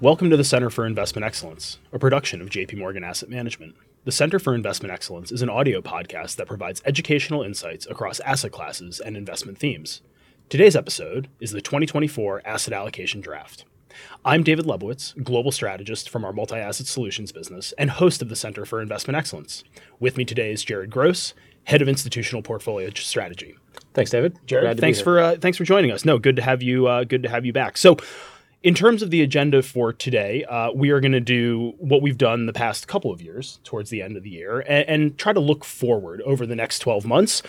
Welcome to the Center for Investment Excellence, a production of JP Morgan Asset Management. The Center for Investment Excellence is an audio podcast that provides educational insights across asset classes and investment themes. Today's episode is the 2024 Asset Allocation Draft. I'm David Lebovitz, global strategist from our multi asset solutions business and host of the Center for Investment Excellence. With me today is Jared Gross, head of institutional portfolio strategy. Thanks, David. Jared, thanks for uh, thanks for joining us. No, good to have you. Uh, good to have you back. So, in terms of the agenda for today, uh, we are going to do what we've done the past couple of years towards the end of the year and, and, try to look forward over the next 12 months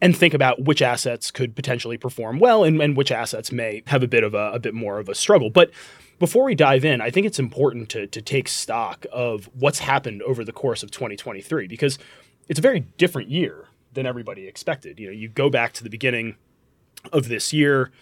and think about which assets could potentially perform well and, and which assets may have a bit of a, a, bit more of a struggle. But before we dive in, I think it's important to, to take stock of what's happened over the course of 2023 because it's a very different year than everybody expected. You know, you go back to the beginning of this year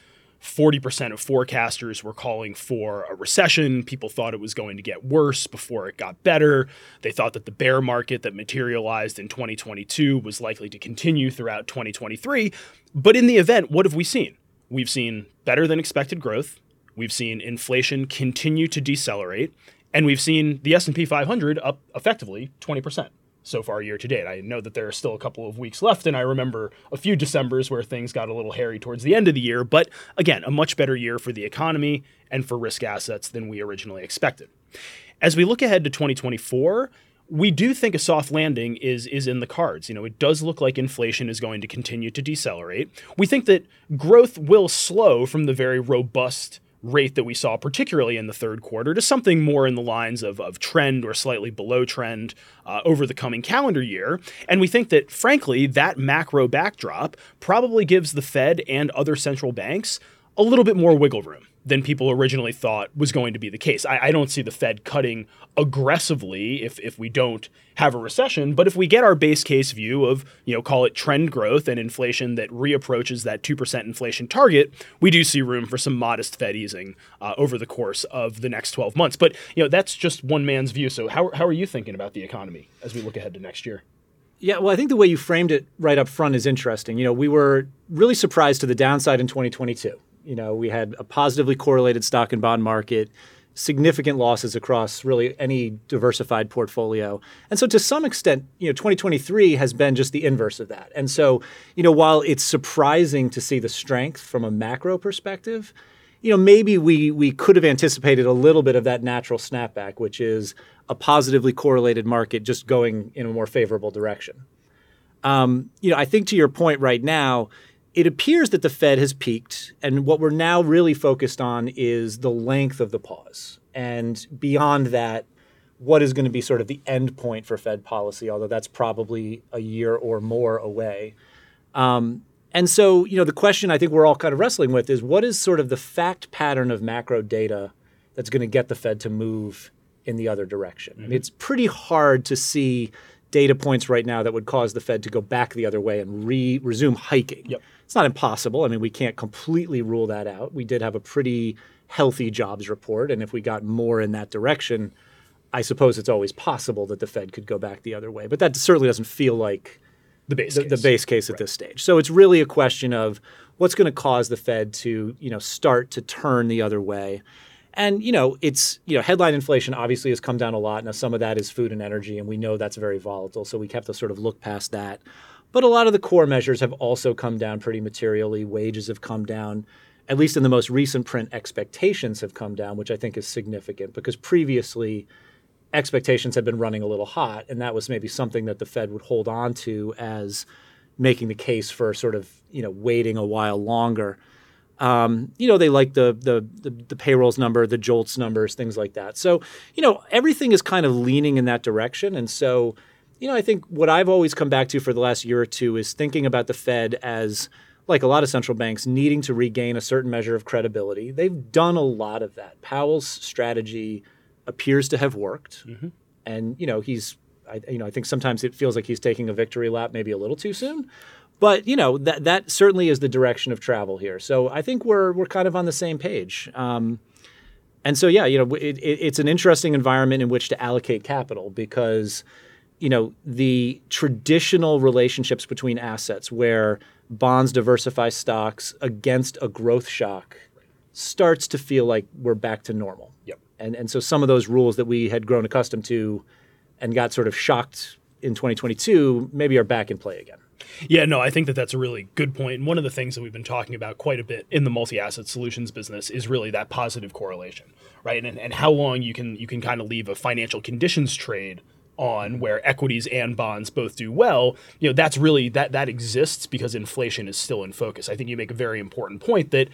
40% of forecasters were calling for a recession. People thought it was going to get worse before it got better. They thought that the bear market that materialized in 2022 was likely to continue throughout 2023. But in the event, what have we seen? We've seen better than expected growth. We've seen inflation continue to decelerate, and we've seen the S&P 500 up effectively 20% so far year to date. I know that there are still a couple of weeks left, and I remember a few Decembers where things got a little hairy towards the end of the year, but again, a much better year for the economy and for risk assets than we originally expected. As we look ahead to 2024, we do think a soft landing is is in the cards. You know, it does look like inflation is going to continue to decelerate. We think that growth will slow from the very robust rate that we saw, particularly in the third quarter, to something more in the lines of, of trend or slightly below trend uh, over the coming calendar year. And we think that, frankly, that macro backdrop probably gives the Fed and other central banks a little bit more wiggle room than people originally thought was going to be the case. I, I, don't see the Fed cutting aggressively if, if we don't have a recession, but if we get our base case view of, you know, call it trend growth and inflation that reapproaches that 2% inflation target, we do see room for some modest Fed easing uh, over the course of the next 12 months. But, you know, that's just one man's view. So how, how are you thinking about the economy as we look ahead to next year? Yeah, well, I think the way you framed it right up front is interesting. You know, we were really surprised to the downside in 2022 you know, we had a positively correlated stock and bond market, significant losses across really any diversified portfolio. And so to some extent, you know, 2023 has been just the inverse of that. And so, you know, while it's surprising to see the strength from a macro perspective, you know, maybe we we could have anticipated a little bit of that natural snapback, which is a positively correlated market just going in a more favorable direction. Um, you know, I think to your point right now, it appears that the Fed has peaked, and what we're now really focused on is the length of the pause. And beyond that, what is going to be sort of the end point for Fed policy, although that's probably a year or more away. Um, and so, you know, the question I think we're all kind of wrestling with is what is sort of the fact pattern of macro data that's going to get the Fed to move in the other direction? Mm-hmm. I mean, it's pretty hard to see data points right now that would cause the Fed to go back the other way and re- resume hiking. Yep. It's not impossible. I mean, we can't completely rule that out. We did have a pretty healthy jobs report, and if we got more in that direction, I suppose it's always possible that the Fed could go back the other way. But that certainly doesn't feel like the base the, case, the base case at right. this stage. So it's really a question of what's going to cause the Fed to you know start to turn the other way. And you know, it's you know, headline inflation obviously has come down a lot. Now some of that is food and energy, and we know that's very volatile. So we have to sort of look past that. But a lot of the core measures have also come down pretty materially. Wages have come down. At least in the most recent print, expectations have come down, which I think is significant because previously expectations had been running a little hot, and that was maybe something that the Fed would hold on to as making the case for sort of you know waiting a while longer. Um, you know, they like the, the, the the payrolls number, the jolts numbers, things like that. So you know, everything is kind of leaning in that direction, and so you know, I think what I've always come back to for the last year or two is thinking about the Fed as, like a lot of central banks, needing to regain a certain measure of credibility. They've done a lot of that. Powell's strategy appears to have worked. Mm-hmm. And, you know, he's, I, you know, I think sometimes it feels like he's taking a victory lap maybe a little too soon. But you know that that certainly is the direction of travel here. So I think we're we're kind of on the same page. Um, and so yeah, you know, it, it, it's an interesting environment in which to allocate capital because you know the traditional relationships between assets where bonds diversify stocks against a growth shock starts to feel like we're back to normal. Yep. And and so some of those rules that we had grown accustomed to and got sort of shocked in 2022 maybe are back in play again. Yeah, no, I think that that's a really good point. And one of the things that we've been talking about quite a bit in the multi-asset solutions business is really that positive correlation, right? And, and how long you can you can kind of leave a financial conditions trade on where equities and bonds both do well, you know, that's really that that exists because inflation is still in focus. I think you make a very important point that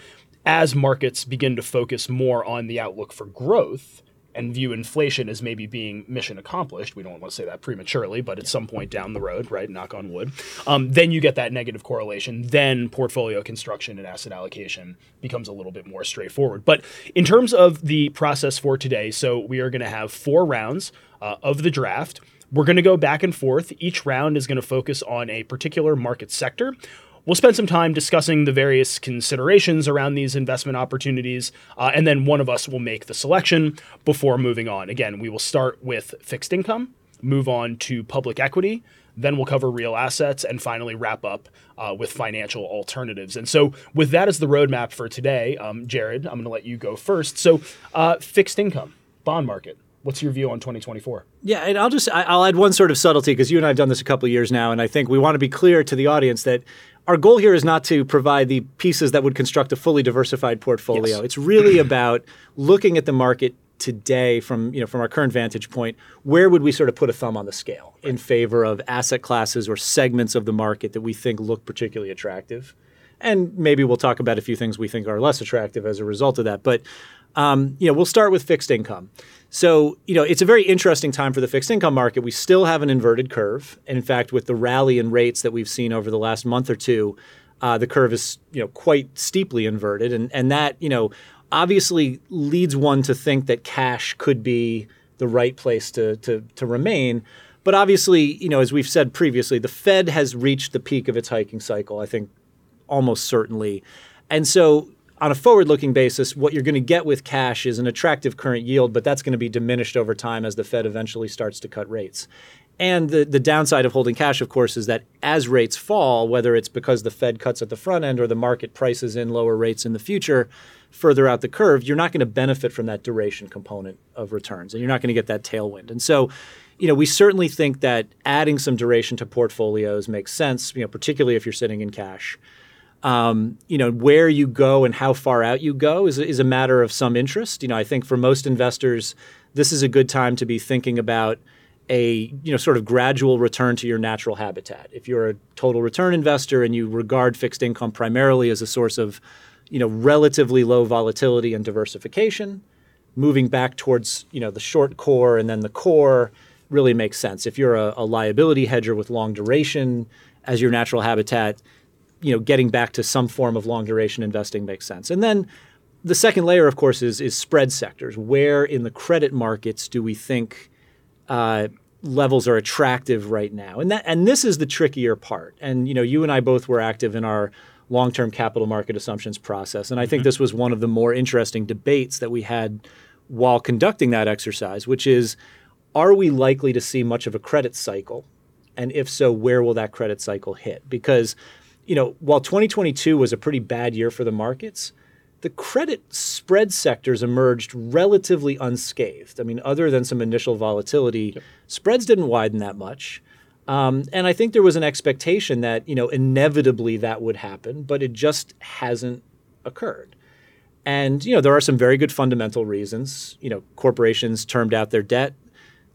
as markets begin to focus more on the outlook for growth, and view inflation as maybe being mission accomplished. We don't want to say that prematurely, but at some point down the road, right? Knock on wood. Um, then you get that negative correlation. Then portfolio construction and asset allocation becomes a little bit more straightforward. But in terms of the process for today, so we are going to have four rounds uh, of the draft. We're going to go back and forth. Each round is going to focus on a particular market sector. We'll spend some time discussing the various considerations around these investment opportunities, uh, and then one of us will make the selection before moving on. Again, we will start with fixed income, move on to public equity, then we'll cover real assets, and finally wrap up uh, with financial alternatives. And so, with that as the roadmap for today, um, Jared, I'm going to let you go first. So, uh, fixed income, bond market. What's your view on 2024? Yeah, and I'll just I'll add one sort of subtlety because you and I have done this a couple of years now, and I think we want to be clear to the audience that our goal here is not to provide the pieces that would construct a fully diversified portfolio. Yes. It's really about looking at the market today from you know from our current vantage point where would we sort of put a thumb on the scale in favor of asset classes or segments of the market that we think look particularly attractive and maybe we'll talk about a few things we think are less attractive as a result of that but um, you know we'll start with fixed income so, you know, it's a very interesting time for the fixed income market. We still have an inverted curve. And in fact, with the rally in rates that we've seen over the last month or two, uh, the curve is, you know, quite steeply inverted. And, and that, you know, obviously leads one to think that cash could be the right place to, to, to remain. But obviously, you know, as we've said previously, the Fed has reached the peak of its hiking cycle, I think almost certainly. And so on a forward looking basis, what you're going to get with cash is an attractive current yield, but that's going to be diminished over time as the Fed eventually starts to cut rates. And the, the downside of holding cash, of course, is that as rates fall, whether it's because the Fed cuts at the front end or the market prices in lower rates in the future, further out the curve, you're not going to benefit from that duration component of returns, and you're not going to get that tailwind. And so, you know, we certainly think that adding some duration to portfolios makes sense, you know, particularly if you're sitting in cash. Um, you know, where you go and how far out you go is, is a matter of some interest. You know, I think for most investors, this is a good time to be thinking about a you know sort of gradual return to your natural habitat. If you're a total return investor and you regard fixed income primarily as a source of you know relatively low volatility and diversification, moving back towards you know the short core and then the core really makes sense. If you're a, a liability hedger with long duration as your natural habitat, you know, getting back to some form of long duration investing makes sense. And then the second layer, of course, is is spread sectors. Where in the credit markets do we think uh, levels are attractive right now? And that and this is the trickier part. And you know, you and I both were active in our long-term capital market assumptions process, and I think mm-hmm. this was one of the more interesting debates that we had while conducting that exercise, which is, are we likely to see much of a credit cycle? And if so, where will that credit cycle hit? Because you know, while 2022 was a pretty bad year for the markets, the credit spread sectors emerged relatively unscathed. I mean, other than some initial volatility, yep. spreads didn't widen that much. Um, and I think there was an expectation that, you know, inevitably that would happen, but it just hasn't occurred. And, you know, there are some very good fundamental reasons. You know, corporations termed out their debt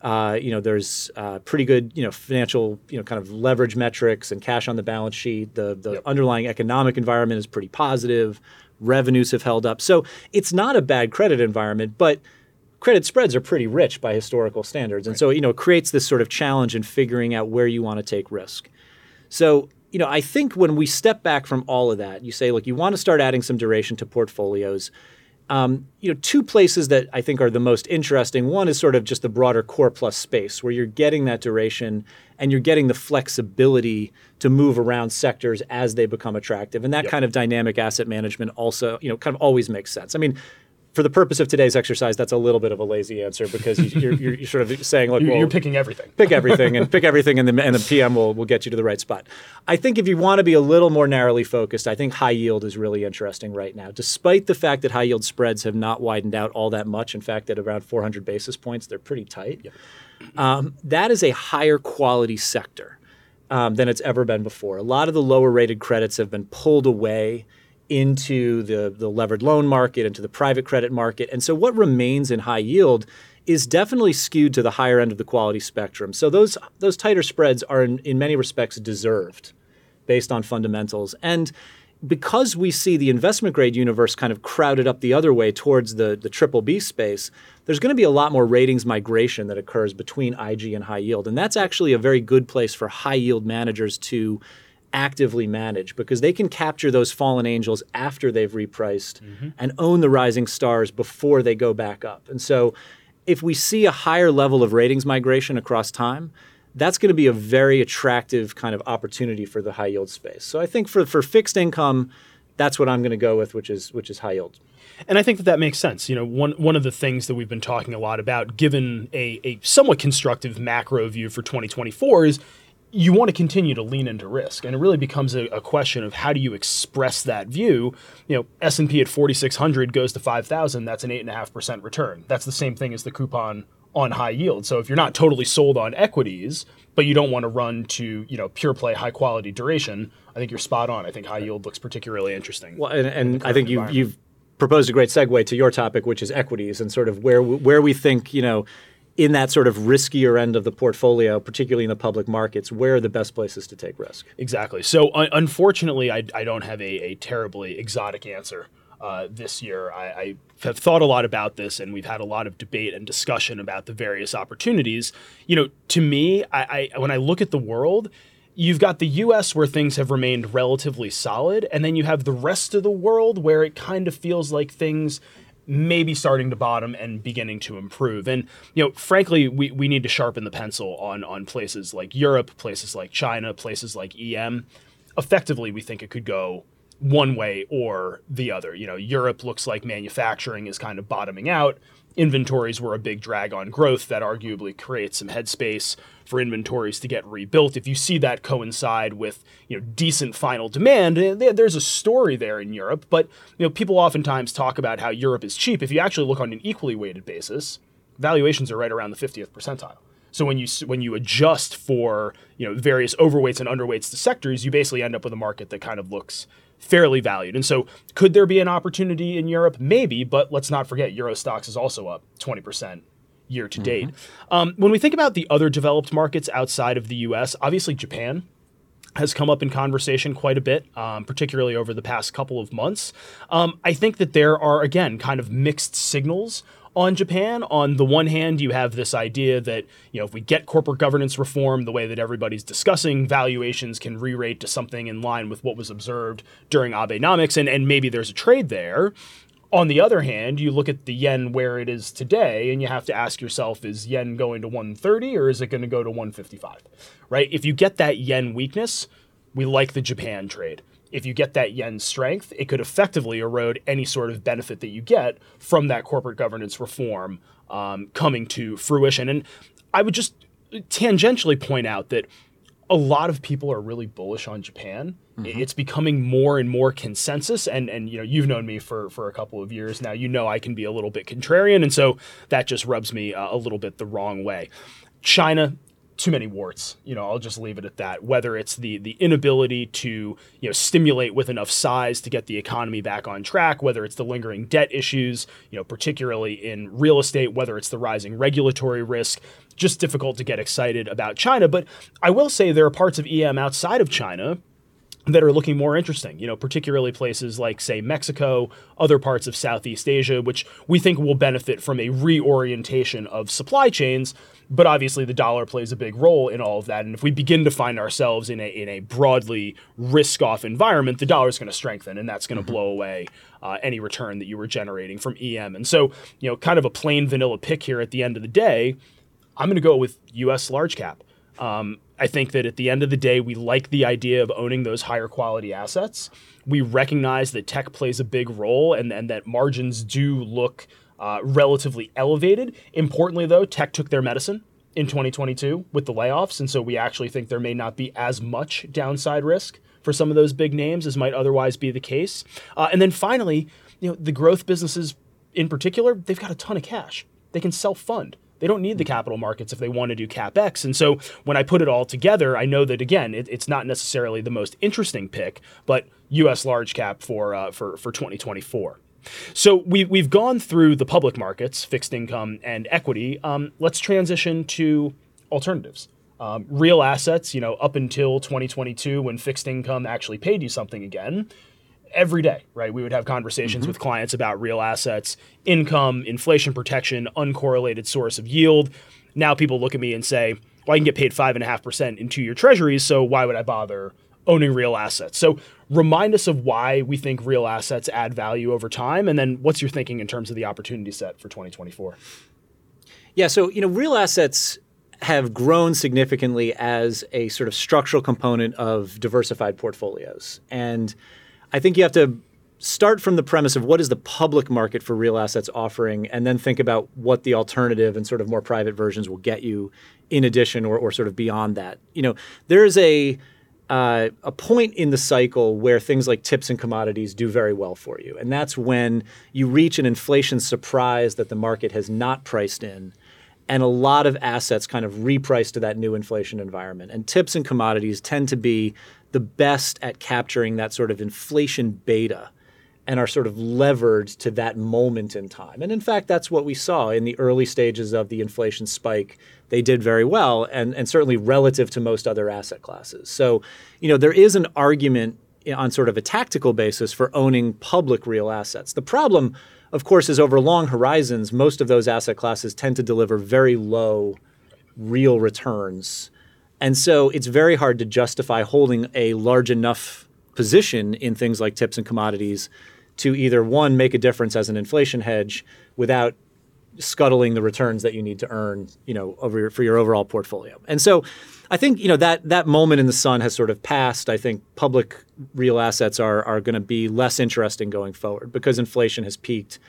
uh, you know, there's uh, pretty good, you know, financial, you know, kind of leverage metrics and cash on the balance sheet. The the yep. underlying economic environment is pretty positive. Revenues have held up, so it's not a bad credit environment, but credit spreads are pretty rich by historical standards, and right. so you know, it creates this sort of challenge in figuring out where you want to take risk. So you know, I think when we step back from all of that, you say, look, you want to start adding some duration to portfolios Um, you know, two places that I think are the most interesting. One is sort of just the broader core plus space, where you're getting that duration and you're getting the flexibility to move around sectors as they become attractive, and that Yep. kind of dynamic asset management also, you know, kind of always makes sense. I mean. For the purpose of today's exercise, that's a little bit of a lazy answer because you, you're, you're, you're sort of saying, "Look, You're, well, you're picking everything. pick everything and pick everything and the, and the PM will, will get you to the right spot. I think if you want to be a little more narrowly focused, I think high yield is really interesting right now. Despite the fact that high yield spreads have not widened out all that much, in fact, at around 400 basis points, they're pretty tight. Um, that is a higher quality sector um, than it's ever been before. A lot of the lower rated credits have been pulled away into the, the levered loan market, into the private credit market. And so what remains in high yield is definitely skewed to the higher end of the quality spectrum. So those those tighter spreads are in, in many respects deserved based on fundamentals. And because we see the investment grade universe kind of crowded up the other way towards the, the triple B space, there's going to be a lot more ratings migration that occurs between IG and high yield. And that's actually a very good place for high yield managers to actively manage because they can capture those fallen angels after they've repriced mm-hmm. and own the rising stars before they go back up. And so if we see a higher level of ratings migration across time, that's going to be a very attractive kind of opportunity for the high yield space. So I think for, for fixed income, that's what I'm going to go with, which is which is high yield. And I think that that makes sense. You know, one one of the things that we've been talking a lot about, given a, a somewhat constructive macro view for 2024, is you want to continue to lean into risk, and it really becomes a, a question of how do you express that view. You know, S and P at 4,600 goes to 5,000. That's an eight and a half percent return. That's the same thing as the coupon on high yield. So if you're not totally sold on equities, but you don't want to run to you know pure play high quality duration, I think you're spot on. I think high yield looks particularly interesting. Well, and, and I think you, you've proposed a great segue to your topic, which is equities and sort of where where we think you know in that sort of riskier end of the portfolio, particularly in the public markets, where are the best places to take risk? Exactly. So un- unfortunately, I, I don't have a, a terribly exotic answer uh, this year. I, I have thought a lot about this, and we've had a lot of debate and discussion about the various opportunities. You know, to me, I, I when I look at the world. You've got the US where things have remained relatively solid, and then you have the rest of the world where it kind of feels like things maybe starting to bottom and beginning to improve. And you know, frankly, we, we need to sharpen the pencil on on places like Europe, places like China, places like EM. Effectively, we think it could go one way or the other. You know, Europe looks like manufacturing is kind of bottoming out. Inventories were a big drag on growth that arguably creates some headspace for inventories to get rebuilt. If you see that coincide with you know decent final demand, eh, there's a story there in Europe. But you know people oftentimes talk about how Europe is cheap. If you actually look on an equally weighted basis, valuations are right around the 50th percentile. So when you when you adjust for you know various overweights and underweights to sectors, you basically end up with a market that kind of looks fairly valued. And so could there be an opportunity in Europe? Maybe, but let's not forget Euro Stoxx is also up 20% year to date. Um, when we think about the other developed markets outside of the US, obviously Japan has come up in conversation quite a bit, um, particularly over the past couple of months. Um, I think that there are, again, kind of mixed signals on Japan. On the one hand, you have this idea that, you know, if we get corporate governance reform the way that everybody's discussing, valuations can re rate to something in line with what was observed during Abenomics, and, and maybe there's a trade there. On the other hand, you look at the yen where it is today, and you have to ask yourself: Is yen going to 130 or is it going to go to 155? Right? If you get that yen weakness, we like the Japan trade. If you get that yen strength, it could effectively erode any sort of benefit that you get from that corporate governance reform um, coming to fruition. And I would just tangentially point out that a lot of people are really bullish on Japan. It's becoming more and more consensus, and and you know you've known me for for a couple of years now. You know I can be a little bit contrarian, and so that just rubs me uh, a little bit the wrong way. China, too many warts. You know, I'll just leave it at that. Whether it's the the inability to you know stimulate with enough size to get the economy back on track, whether it's the lingering debt issues, you know, particularly in real estate, whether it's the rising regulatory risk, just difficult to get excited about China. But I will say there are parts of EM outside of China that are looking more interesting, you know, particularly places like, say, Mexico, other parts of Southeast Asia, which we think will benefit from a reorientation of supply chains. But obviously, the dollar plays a big role in all of that. And if we begin to find ourselves in a, in a broadly risk off environment, the dollar is going to strengthen and that's going to mm-hmm. blow away uh, any return that you were generating from EM. And so, you know, kind of a plain vanilla pick here at the end of the day, I'm going to go with US large cap. Um, I think that at the end of the day, we like the idea of owning those higher quality assets. We recognize that tech plays a big role and, and that margins do look uh, relatively elevated. Importantly, though, tech took their medicine in 2022 with the layoffs. And so we actually think there may not be as much downside risk for some of those big names as might otherwise be the case. Uh, and then finally, you know, the growth businesses in particular, they've got a ton of cash. They can self fund. They don't need the capital markets if they want to do capex. And so when I put it all together, I know that again, it, it's not necessarily the most interesting pick, but U.S. large cap for uh, for for 2024. So we, we've gone through the public markets, fixed income and equity. Um, let's transition to alternatives. Um, real assets, you know, up until 2022 when fixed income actually paid you something again, every day, right? We would have conversations mm-hmm. with clients about real assets, income, inflation protection, uncorrelated source of yield. Now people look at me and say, well, I can get paid five and a half percent in two year treasuries, so why would I bother owning real assets? So remind us of why we think real assets add value over time, and then what's your thinking in terms of the opportunity set for 2024? Yeah, so you know, real assets have grown significantly as a sort of structural component of diversified portfolios. And I think you have to start from the premise of what is the public market for real assets offering, and then think about what the alternative and sort of more private versions will get you in addition or, or sort of beyond that. You know, there is a uh, a point in the cycle where things like tips and commodities do very well for you, and that's when you reach an inflation surprise that the market has not priced in and a lot of assets kind of reprice to that new inflation environment. And tips and commodities tend to be the best at capturing that sort of inflation beta and are sort of levered to that moment in time. And in fact, that's what we saw in the early stages of the inflation spike. They did very well, and, and certainly relative to most other asset classes. So, you know, there is an argument on sort of a tactical basis for owning public real assets. The problem, of course, is over long horizons, most of those asset classes tend to deliver very low real returns and so it's very hard to justify holding a large enough position in things like tips and commodities to either one make a difference as an inflation hedge without scuttling the returns that you need to earn, you know, over your, for your overall portfolio. And so I think, you know, that that moment in the sun has sort of passed. I think public real assets are are going to be less interesting going forward because inflation has peaked.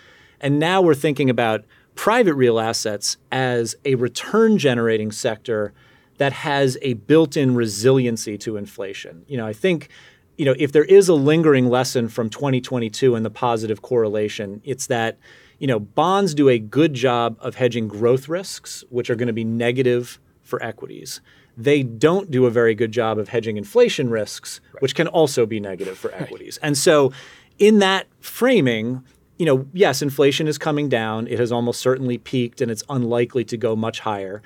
And now we're thinking about private real assets as a return generating sector that has a built-in resiliency to inflation. You know, I think you know if there is a lingering lesson from 2022 and the positive correlation, it's that you know bonds do a good job of hedging growth risks, which are going to be negative for equities. They don't do a very good job of hedging inflation risks, right. which can also be negative for equities. And so, in that framing, you know, yes, inflation is coming down. It has almost certainly peaked, and it's unlikely to go much higher.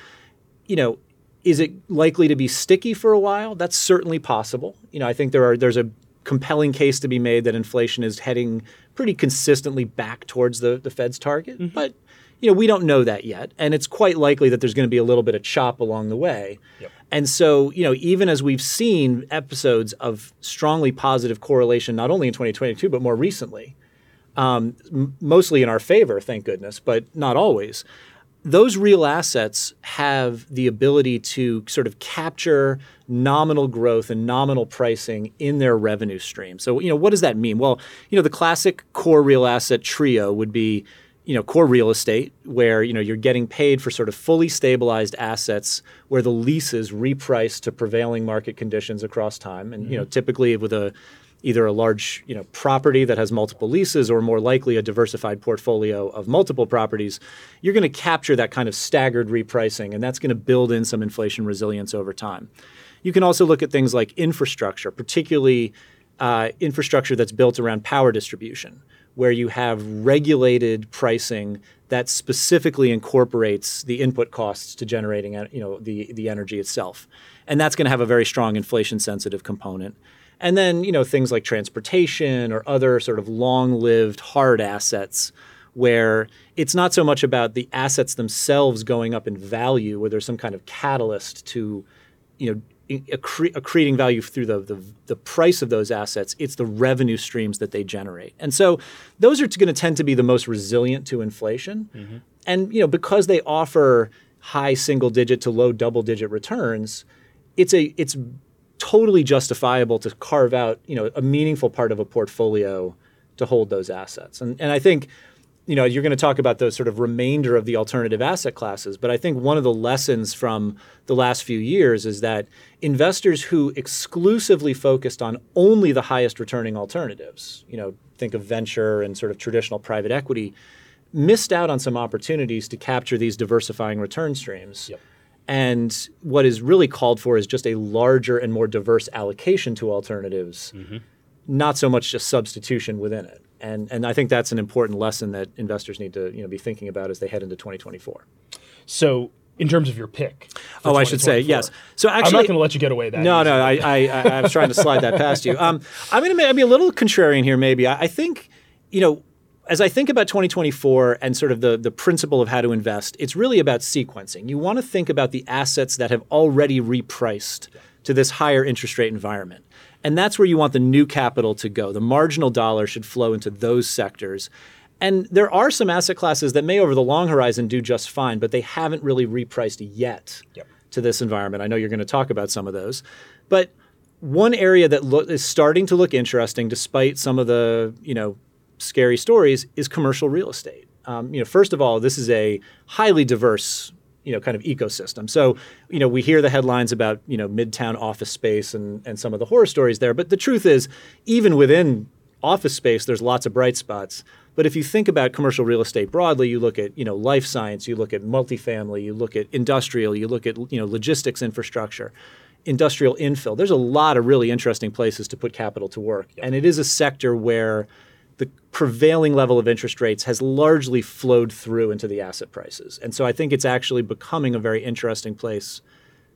You know, is it likely to be sticky for a while? That's certainly possible. You know, I think there are there's a compelling case to be made that inflation is heading pretty consistently back towards the, the Fed's target. Mm-hmm. But you know, we don't know that yet, and it's quite likely that there's going to be a little bit of chop along the way. Yep. And so, you know, even as we've seen episodes of strongly positive correlation, not only in 2022 but more recently, um, m- mostly in our favor, thank goodness, but not always those real assets have the ability to sort of capture nominal growth and nominal pricing in their revenue stream. So, you know, what does that mean? Well, you know, the classic core real asset trio would be, you know, core real estate where, you know, you're getting paid for sort of fully stabilized assets where the leases reprice to prevailing market conditions across time and, mm-hmm. you know, mm-hmm. typically with a either a large you know, property that has multiple leases or more likely a diversified portfolio of multiple properties, you're going to capture that kind of staggered repricing, and that's going to build in some inflation resilience over time. You can also look at things like infrastructure, particularly uh, infrastructure that's built around power distribution, where you have regulated pricing that specifically incorporates the input costs to generating you know, the, the energy itself. And that's going to have a very strong inflation sensitive component. And then, you know, things like transportation or other sort of long-lived hard assets where it's not so much about the assets themselves going up in value where there's some kind of catalyst to, you know, accre- accreting value through the, the, the price of those assets. It's the revenue streams that they generate, and so those are going to tend to be the most resilient to inflation. Mm-hmm. And you know because they offer high single digit to low double digit returns, it's a it's totally justifiable to carve out you know a meaningful part of a portfolio to hold those assets. And and I think you know, you're going to talk about the sort of remainder of the alternative asset classes, but I think one of the lessons from the last few years is that investors who exclusively focused on only the highest returning alternatives, you know, think of venture and sort of traditional private equity, missed out on some opportunities to capture these diversifying return streams. Yep. And what is really called for is just a larger and more diverse allocation to alternatives, mm-hmm. not so much just substitution within it and and I think that's an important lesson that investors need to you know be thinking about as they head into 2024. So. In terms of your pick, oh, I should say yes. So actually, I'm not going to let you get away that. No, easy. no, I, I, I, I was trying to slide that past you. Um, I'm going to be a little contrarian here. Maybe I, I think, you know, as I think about 2024 and sort of the, the principle of how to invest, it's really about sequencing. You want to think about the assets that have already repriced to this higher interest rate environment. And that's where you want the new capital to go. The marginal dollar should flow into those sectors. And there are some asset classes that may, over the long horizon, do just fine, but they haven't really repriced yet yep. to this environment. I know you're going to talk about some of those. But one area that lo- is starting to look interesting, despite some of the you know scary stories, is commercial real estate. Um, you know, first of all, this is a highly diverse you know kind of ecosystem. So you know we hear the headlines about you know midtown office space and and some of the horror stories there, but the truth is even within office space there's lots of bright spots. But if you think about commercial real estate broadly, you look at you know life science, you look at multifamily, you look at industrial, you look at you know logistics infrastructure industrial infill. There's a lot of really interesting places to put capital to work. Yep. And it is a sector where the prevailing level of interest rates has largely flowed through into the asset prices. And so I think it's actually becoming a very interesting place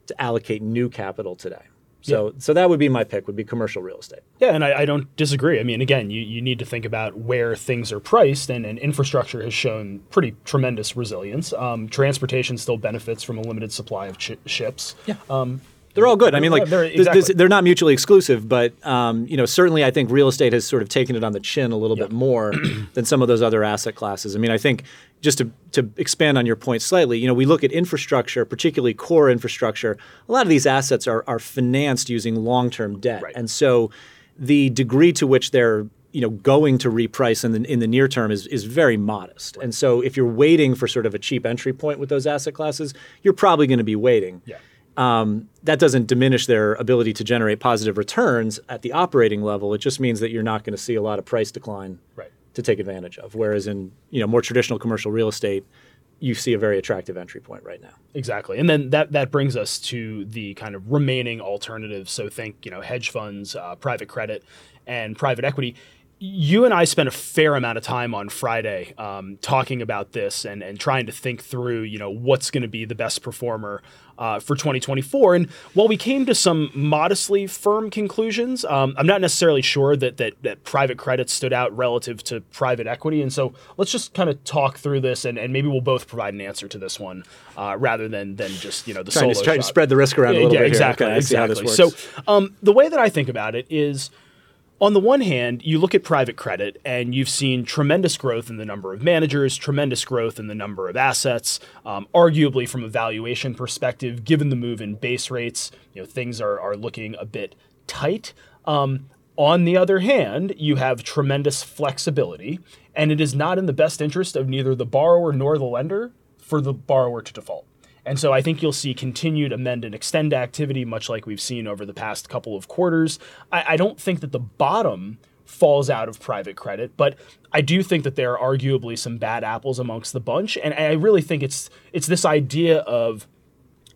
to allocate new capital today. So, yeah. so that would be my pick. Would be commercial real estate. Yeah, and I, I, don't disagree. I mean, again, you, you need to think about where things are priced, and, and infrastructure has shown pretty tremendous resilience. Um, transportation still benefits from a limited supply of ch- ships. Yeah. Um, they're all good. I mean, like they're, exactly. they're not mutually exclusive, but um, you know, certainly I think real estate has sort of taken it on the chin a little yep. bit more than some of those other asset classes. I mean, I think just to, to expand on your point slightly, you know, we look at infrastructure, particularly core infrastructure. A lot of these assets are are financed using long term debt, right. and so the degree to which they're you know going to reprice in the in the near term is is very modest. Right. And so if you're waiting for sort of a cheap entry point with those asset classes, you're probably going to be waiting. Yeah um, that doesn't diminish their ability to generate positive returns at the operating level. It just means that you're not going to see a lot of price decline right. to take advantage of. Whereas in you know more traditional commercial real estate, you see a very attractive entry point right now. Exactly, and then that that brings us to the kind of remaining alternatives. So think you know hedge funds, uh, private credit, and private equity you and I spent a fair amount of time on Friday um, talking about this and, and trying to think through, you know, what's going to be the best performer uh, for 2024. And while we came to some modestly firm conclusions, um, I'm not necessarily sure that, that that private credit stood out relative to private equity. And so let's just kind of talk through this, and, and maybe we'll both provide an answer to this one uh, rather than than just you know the trying solo. To, trying to spread the risk around a little yeah, bit. Exactly. Okay, exactly. So um, the way that I think about it is on the one hand, you look at private credit and you've seen tremendous growth in the number of managers, tremendous growth in the number of assets. Um, arguably, from a valuation perspective, given the move in base rates, you know things are are looking a bit tight. Um, on the other hand, you have tremendous flexibility, and it is not in the best interest of neither the borrower nor the lender for the borrower to default. And so I think you'll see continued amend and extend activity, much like we've seen over the past couple of quarters. I, I don't think that the bottom falls out of private credit, but I do think that there are arguably some bad apples amongst the bunch. And I really think it's it's this idea of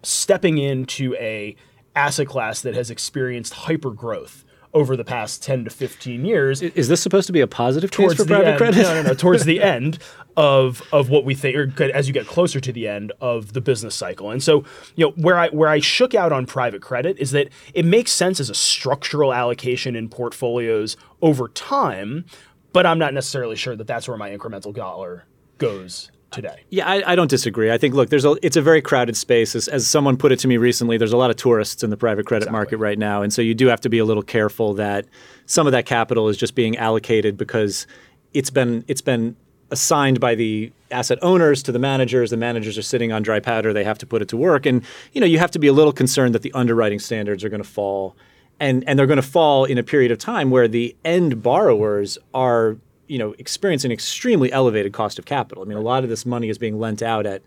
stepping into a asset class that has experienced hyper growth over the past 10 to 15 years. Is this supposed to be a positive case towards for the private end, credit? No, no, no. Towards the end of of what we think, or as you get closer to the end of the business cycle, and so you know where I where I shook out on private credit is that it makes sense as a structural allocation in portfolios over time, but I'm not necessarily sure that that's where my incremental dollar goes today. Yeah, I, I, don't disagree. I think look, there's a it's a very crowded space. As, as, someone put it to me recently, there's a lot of tourists in the private credit exactly. market right now, and so you do have to be a little careful that some of that capital is just being allocated because it's been it's been assigned by the asset owners to the managers. The managers are sitting on dry powder. They have to put it to work, and you know you have to be a little concerned that the underwriting standards are going to fall. And, and they're going to fall in a period of time where the end borrowers are you know experiencing extremely elevated cost of capital. I mean, a lot of this money is being lent out at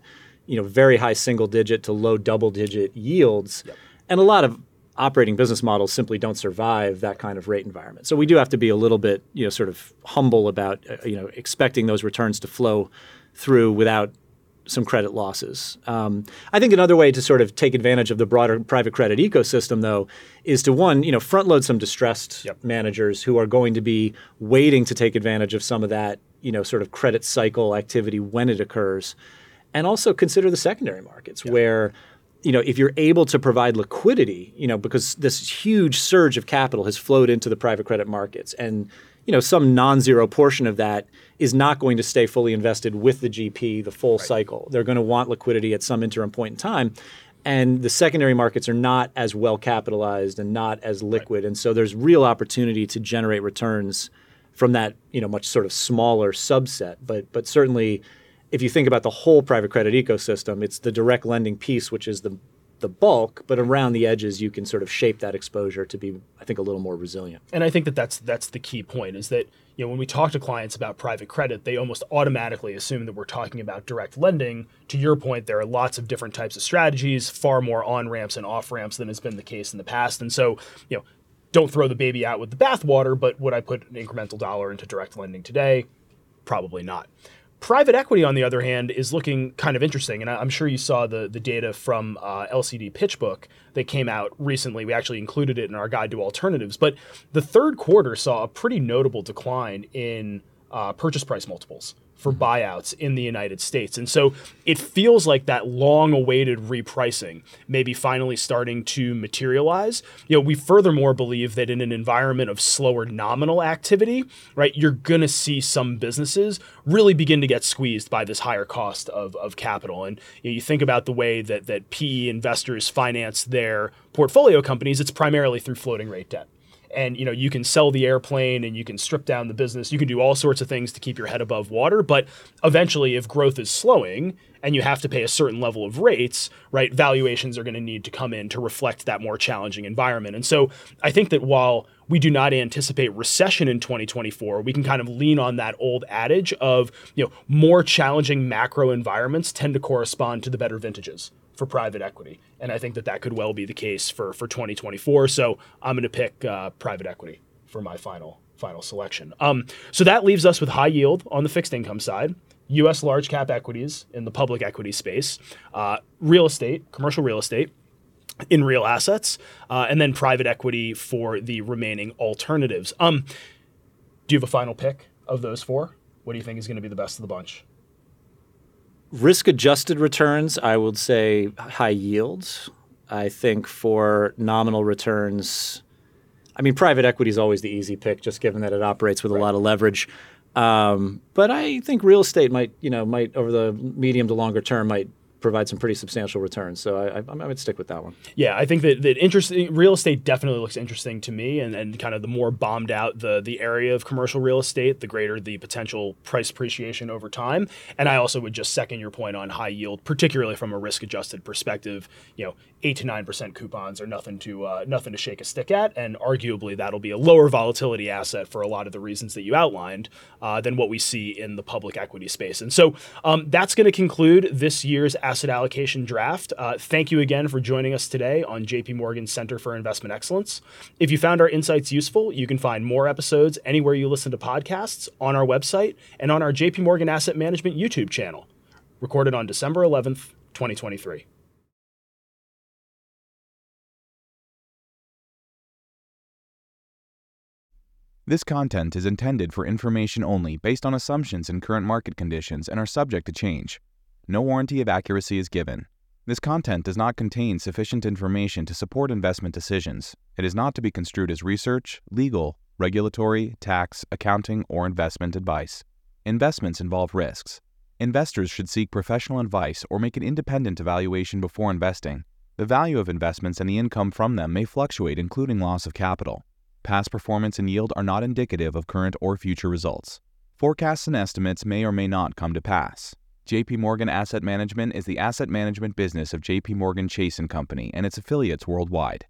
you know very high single digit to low double digit yields, yep. and a lot of operating business models simply don't survive that kind of rate environment. So we do have to be a little bit you know sort of humble about uh, you know expecting those returns to flow through without some credit losses. Um, I think another way to sort of take advantage of the broader private credit ecosystem, though, is to one, you know, front load some distressed yep. managers who are going to be waiting to take advantage of some of that, you know, sort of credit cycle activity when it occurs, and also consider the secondary markets yep. where. You know, if you're able to provide liquidity, you know, because this huge surge of capital has flowed into the private credit markets, and you know, some non-zero portion of that is not going to stay fully invested with the GP the full right. cycle. They're going to want liquidity at some interim point in time. And the secondary markets are not as well capitalized and not as liquid. Right. And so there's real opportunity to generate returns from that, you know, much sort of smaller subset. But but certainly if you think about the whole private credit ecosystem, it's the direct lending piece, which is the the bulk, but around the edges, you can sort of shape that exposure to be, I think, a little more resilient. And I think that that's that's the key point is that you know when we talk to clients about private credit, they almost automatically assume that we're talking about direct lending. To your point, there are lots of different types of strategies, far more on ramps and off ramps than has been the case in the past. And so, you know, don't throw the baby out with the bathwater. But would I put an incremental dollar into direct lending today? Probably not. Private equity, on the other hand, is looking kind of interesting, and I'm sure you saw the the data from uh, LCD PitchBook that came out recently. We actually included it in our guide to alternatives, but the third quarter saw a pretty notable decline in uh, purchase price multiples for buyouts in the United States. And so it feels like that long awaited repricing may be finally starting to materialize. You know, we furthermore believe that in an environment of slower nominal activity, right, you're going to see some businesses really begin to get squeezed by this higher cost of, of capital. And you, know, you think about the way that, that PE investors finance their portfolio companies, it's primarily through floating rate debt and you know you can sell the airplane and you can strip down the business. You can do all sorts of things to keep your head above water. But eventually if growth is slowing and you have to pay a certain level of rates right valuations are going to need to come in to reflect that more challenging environment. And so i think that while we do not anticipate recession in 2024 we can kind of lean on that old adage of you know more challenging macro environments tend to correspond to the better vintages for private equity. And I think that that could well be the case for, for 2024. So I'm going to pick uh, private equity for my final final selection. Um, so that leaves us with high yield on the fixed income side. U.S. large cap equities in the public equity space, uh, real estate, commercial real estate, in real assets, uh, and then private equity for the remaining alternatives. Um, do you have a final pick of those four? What do you think is going to be the best of the bunch? Risk adjusted returns, I would say high yields. I think for nominal returns, I mean, private equity is always the easy pick, just given that it operates with right. a lot of leverage. Um, but I think real estate might, you know, might over the medium to longer term might provide some pretty substantial returns. So I, I, I would stick with that one. Yeah, I think that, that interesting real estate definitely looks interesting to me, and, and kind of the more bombed out the the area of commercial real estate, the greater the potential price appreciation over time. And I also would just second your point on high yield, particularly from a risk adjusted perspective. You know, eight to nine percent coupons are nothing to uh, nothing to shake a stick at, and arguably that'll be a lower volatility asset for a lot of the reasons that you outlined uh, than what we see in the public equity space. And so um, that's going to conclude this year's asset allocation draft. Uh, thank you again for joining us today on JP Morgan Center for Investment Excellence. If you found our insights useful, you can find more episodes anywhere you listen to podcasts on our website and on our JP Morgan Asset Management YouTube channel. Recorded on December 11th, 2023. This content is intended for information only based on assumptions and current market conditions and are subject to change. No warranty of accuracy is given. This content does not contain sufficient information to support investment decisions. It is not to be construed as research, legal, regulatory, tax, accounting, or investment advice. Investments involve risks. Investors should seek professional advice or make an independent evaluation before investing. The value of investments and the income from them may fluctuate, including loss of capital. Past performance and yield are not indicative of current or future results. Forecasts and estimates may or may not come to pass. JP Morgan Asset Management is the asset management business of JP Morgan Chase & Company and its affiliates worldwide.